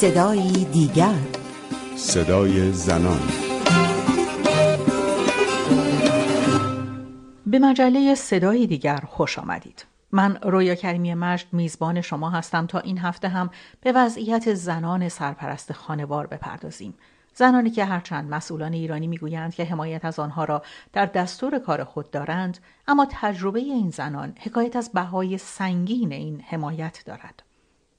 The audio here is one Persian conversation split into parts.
صدایی دیگر. صدای زنان. به مجله صدای دیگر خوش آمدید. من رویا کریمی مجد میزبان شما هستم تا این هفته هم به وضعیت زنان سرپرست خانوار بپردازیم. زنانی که هرچند مسئولان ایرانی می‌گویند که حمایت از آنها را در دستور کار خود دارند اما تجربه این زنان حکایت از بهای سنگین این حمایت دارد.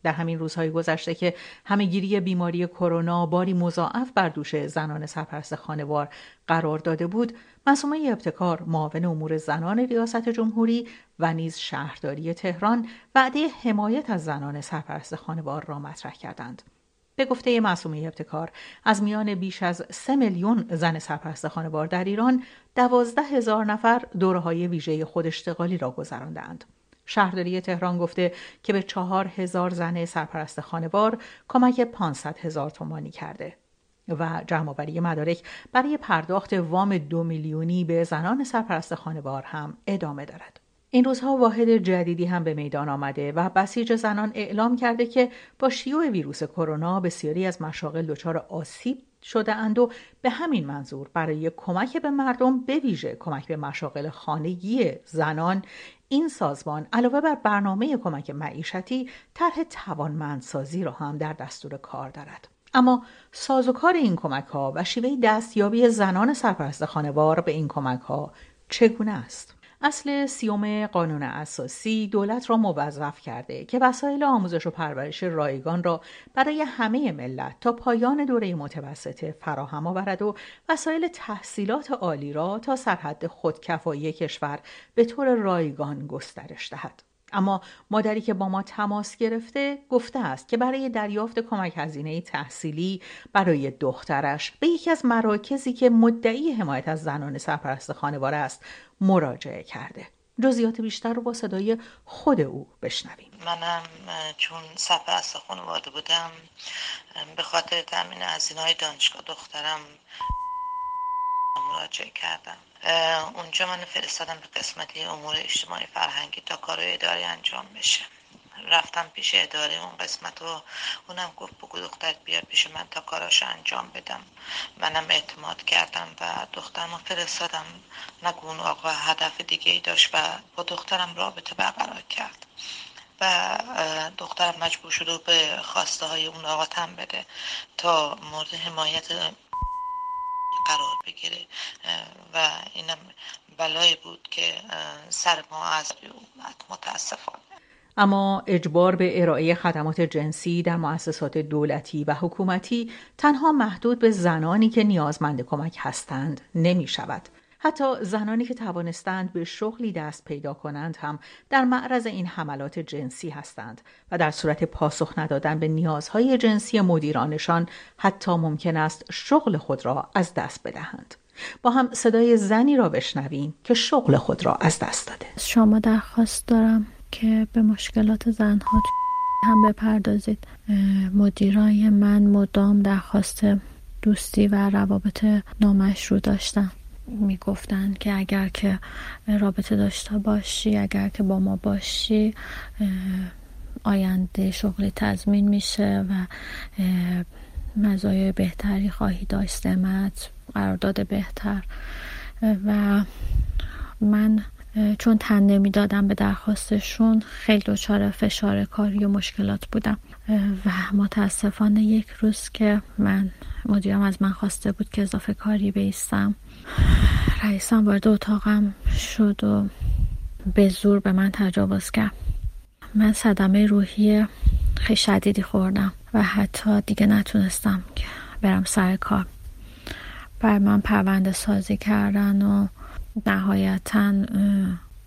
در همین روزهای گذشته که همهگیری بیماری کرونا باری مضاعف بر دوش زنان سرپرست خانوار قرار داده بود مسومه ابتکار معاون امور زنان ریاست جمهوری و نیز شهرداری تهران وعده حمایت از زنان سرپرست خانوار را مطرح کردند به گفته معصومه ابتکار از میان بیش از سه میلیون زن سرپرست خانوار در ایران دوازده هزار نفر دوره های ویژه خود اشتغالی را گذراندند. شهرداری تهران گفته که به چهار هزار زن سرپرست خانوار کمک 500 هزار تومانی کرده و جمعآوری مدارک برای پرداخت وام دو میلیونی به زنان سرپرست خانوار هم ادامه دارد. این روزها واحد جدیدی هم به میدان آمده و بسیج زنان اعلام کرده که با شیوع ویروس کرونا بسیاری از مشاغل دچار آسیب شده اند و به همین منظور برای کمک به مردم به ویژه کمک به مشاغل خانگی زنان این سازمان علاوه بر برنامه کمک معیشتی طرح توانمندسازی را هم در دستور کار دارد. اما سازوکار این کمک ها و شیوه دستیابی زنان سرپرست خانوار به این کمک ها چگونه است؟ اصل سیوم قانون اساسی دولت را موظف کرده که وسایل آموزش و پرورش رایگان را برای همه ملت تا پایان دوره متوسطه فراهم آورد و وسایل تحصیلات عالی را تا سرحد خودکفایی کشور به طور رایگان گسترش دهد. اما مادری که با ما تماس گرفته گفته است که برای دریافت کمک هزینه تحصیلی برای دخترش به یکی از مراکزی که مدعی حمایت از زنان سرپرست خانوار است مراجعه کرده. جزئیات بیشتر رو با صدای خود او بشنویم. منم چون سرپرست خانواده بودم به خاطر تامین هزینه های دانشگاه دخترم مراجعه کردم. اونجا من فرستادم به قسمت امور اجتماعی فرهنگی تا کار اداری انجام بشه. رفتم پیش اداره اون قسمت و اونم گفت بگو دخترت بیار پیش من تا کاراش انجام بدم. منم اعتماد کردم و دخترم فرستادم. نگو اون آقا هدف دیگه ای داشت و با دخترم رابطه برقرار کرد. و دخترم مجبور شد و به خواسته های اون آقا تن بده تا مورد حمایت قرار بگیره و اینم بلایی بود که سر ما از اومد متاسفانه اما اجبار به ارائه خدمات جنسی در مؤسسات دولتی و حکومتی تنها محدود به زنانی که نیازمند کمک هستند نمی شود. حتی زنانی که توانستند به شغلی دست پیدا کنند هم در معرض این حملات جنسی هستند و در صورت پاسخ ندادن به نیازهای جنسی مدیرانشان حتی ممکن است شغل خود را از دست بدهند. با هم صدای زنی را بشنویم که شغل خود را از دست داده. شما درخواست دارم که به مشکلات زنها هم بپردازید مدیرای من مدام درخواست دوستی و روابط نامشروع داشتن می‌گفتن که اگر که رابطه داشته باشی اگر که با ما باشی آینده شغلی تضمین میشه و مزایای بهتری خواهی داشت سمت قرارداد بهتر. و من چون تن نمی‌دادم به درخواستشون خیلی دچار فشار کاری و مشکلات بودم. و متاسفانه یک روز که من مدیرم از من خواسته بود که اضافه کاری بیستم. رئیسم وارد اتاقم شد و به زور به من تجاوز کرد. من صدمه روحی خیلی شدیدی خوردم و حتی دیگه نتونستم که برم سر کار. بر من پرونده سازی کردن و نهایتا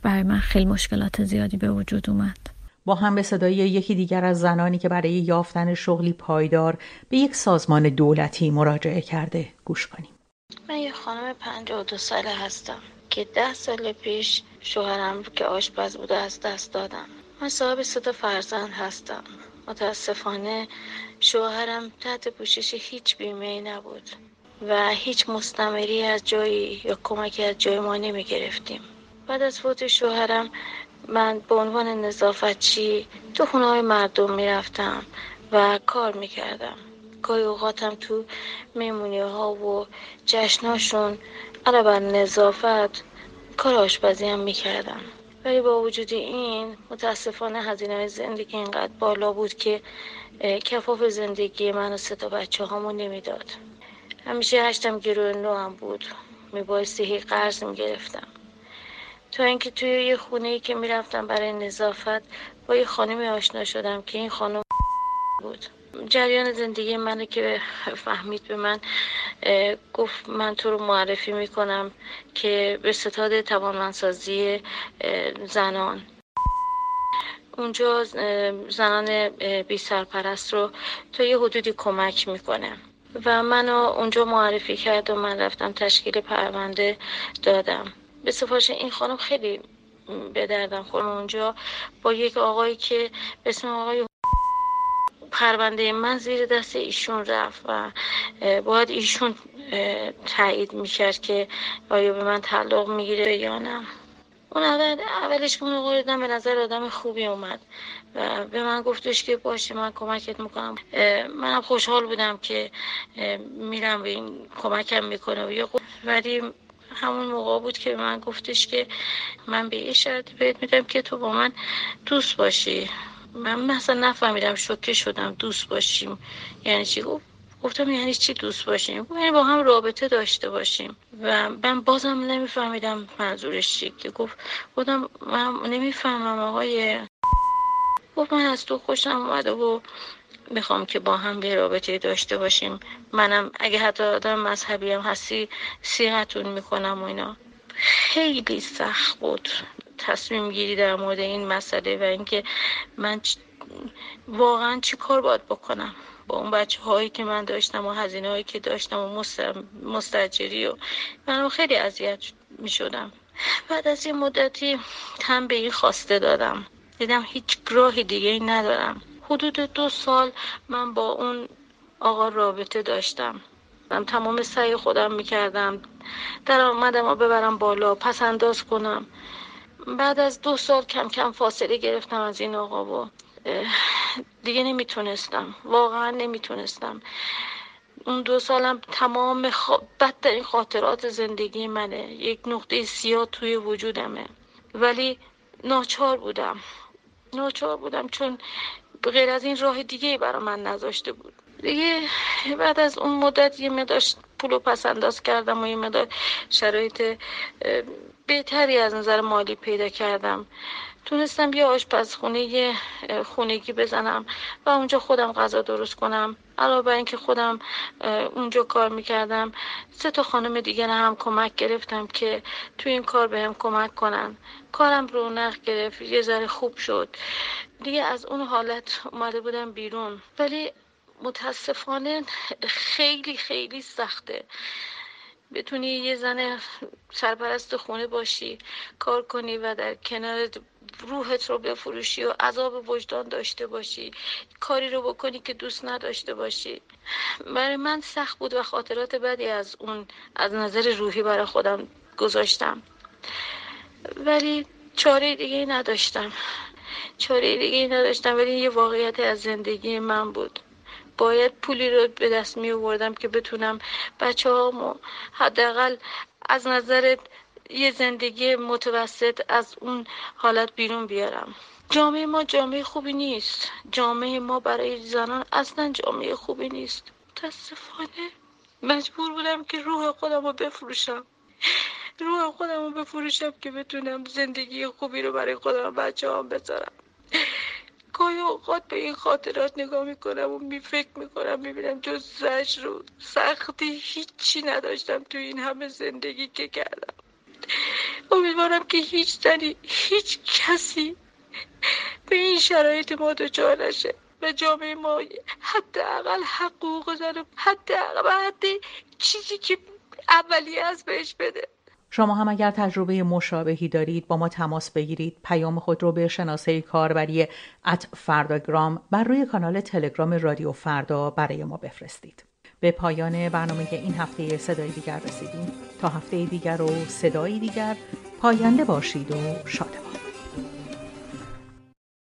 برای من خیلی مشکلات زیادی به وجود اومد. با هم به صدای یکی دیگر از زنانی که برای یافتن شغلی پایدار به یک سازمان دولتی مراجعه کرده گوش کنیم. من یه خانم دو ساله هستم که ده سال پیش شوهرم که آشپز بوده از دست دادم. من صاحب سه فرزند هستم. متاسفانه شوهرم تحت پوشش هیچ بیمه نبود و هیچ مستمری از جایی یا کمکی از جای ما نمی گرفتیم بعد از فوت شوهرم من به عنوان نظافتچی تو خونه های مردم می‌رفتم و کار می‌کردم. گاهی اوقاتم تو میمونی ها و جشناشون علاوه بر نظافت کار آشپزی هم می‌کردم. ولی با وجود این متاسفانه هزینه زندگی اینقدر بالا بود که کفاف زندگی من و سه تا بچه هامو نمی‌داد. همیشه هشتم گروه نو هم بود. میبایستی هی قرض می‌گرفتم. تا اینکه توی یه خونه ای که می‌رفتم برای نظافت با یه خانمی آشنا شدم که این خانم بود. جریان زندگی منو که فهمید به من گفت من تو رو معرفی می‌کنم که به ستاد توانمندسازی زنان. اونجا زنان بی سرپرست رو تا یه حدودی کمک می‌کنه. و منو اونجا معرفی کرد و من رفتم تشکیل پرونده دادم. به سفارش این خانم خیلی به دردم خورم اونجا با یک آقایی که به اسم آقای پرونده من زیر دست ایشون رفت و باید ایشون تایید می‌کرد که آیا به من تعلق می‌گیره یا نه. اون اول اولش که اون به نظر آدم خوبی اومد و به من گفتش که باشه من کمکت می‌کنم. منم خوشحال بودم که میرم به این کمکم می‌کنه ولی همون موقع بود که من گفتش که من به یه شرط بهت میدم که تو با من دوست باشی. من مثلا نفهمیدم شوکه شدم دوست باشیم. یعنی چی؟ گفت گفتم یعنی چی دوست باشیم؟ یعنی با هم رابطه داشته باشیم. و من بازم نمیفهمیدم منظورش چی که گفت گفتم من نمی‌فهمم آقای گفت من از تو خوشم اومده و می‌خوام که با هم به رابطه داشته باشیم. منم اگه حتی آدم مذهبی هم هستی سیغتون می‌کنم و اینا. خیلی سخت بود تصمیم گیری در مورد این مسئله و اینکه من واقعا چی کار باید بکنم؟ با اون بچه هایی که من داشتم و هزینه هایی که داشتم و مستجری و من خیلی اذیت می شدم بعد از یه مدتی تن به این خواسته دادم. دیدم هیچ راهی دیگه ای ندارم. حدود دو سال من با اون آقا رابطه داشتم. من تمام سعی خودم می‌کردم. در آمدم و ببرم بالا پس انداز کنم. بعد از دو سال کم کم فاصله گرفتم از این آقا و دیگه نمی‌تونستم. واقعا نمی‌تونستم. اون دو سالم تمام خ... بدترین خاطرات زندگی منه. یک نقطه سیاه توی وجودمه. ولی ناچار بودم. ناچار بودم چون غیر از این راه دیگه برای من نذاشته بود. دیگه بعد از اون مدت یه مدار پولو پس انداز کردم و یه مدار شرایط بهتری از نظر مالی پیدا کردم. تونستم یه آشپزخونه خونگی بزنم و اونجا خودم غذا درست کنم. علاوه بر اینکه خودم اونجا کار می‌کردم سه تا خانم دیگه هم کمک گرفتم که تو این کار بهم کمک کنن. کارم رونق گرفت یه ذره خوب شد. دیگه از اون حالت اومده بودم بیرون. ولی متاسفانه خیلی خیلی سخته. بتونی یه زن سرپرست خونه باشی کار کنی و در کنار روحت رو بفروشی و عذاب وجدان داشته باشی کاری رو بکنی که دوست نداشته باشی. برای من سخت بود و خاطرات بدی از اون از نظر روحی برای خودم گذاشتم. ولی چاره دیگه نداشتم. چاره دیگه نداشتم ولی یه واقعیت از زندگی من بود. باید پولی رو به دست می آوردم که بتونم بچه هامو حداقل از نظر یه زندگی متوسط از اون حالت بیرون بیارم. جامعه ما جامعه خوبی نیست. جامعه ما برای زنان اصلا جامعه خوبی نیست. متاسفانه مجبور بودم که روح خودم رو بفروشم. روح خودم رو بفروشم که بتونم زندگی خوبی رو برای خودم بچه هم بذارم. گاهی اوقات به این خاطرات نگاه می‌کنم و می فکر می‌کنم می‌بینم جز زش رو سختی هیچی نداشتم تو این همه زندگی که کردم. امیدوارم که هیچ زنی هیچ کسی به این شرایط ما دچار نشه. و جامعه ما حداقل حقوق زن حتی حد چیزی که اولیه از بهش بده. شما هم اگر تجربه مشابهی دارید با ما تماس بگیرید. پیام خود رو به شناسه کاربری ات فرداگرام بر روی کانال تلگرام رادیو فردا برای ما بفرستید. به پایان برنامه این هفته صدای دیگر رسیدیم. تا هفته دیگر و صدایی دیگر پاینده باشید و شادمان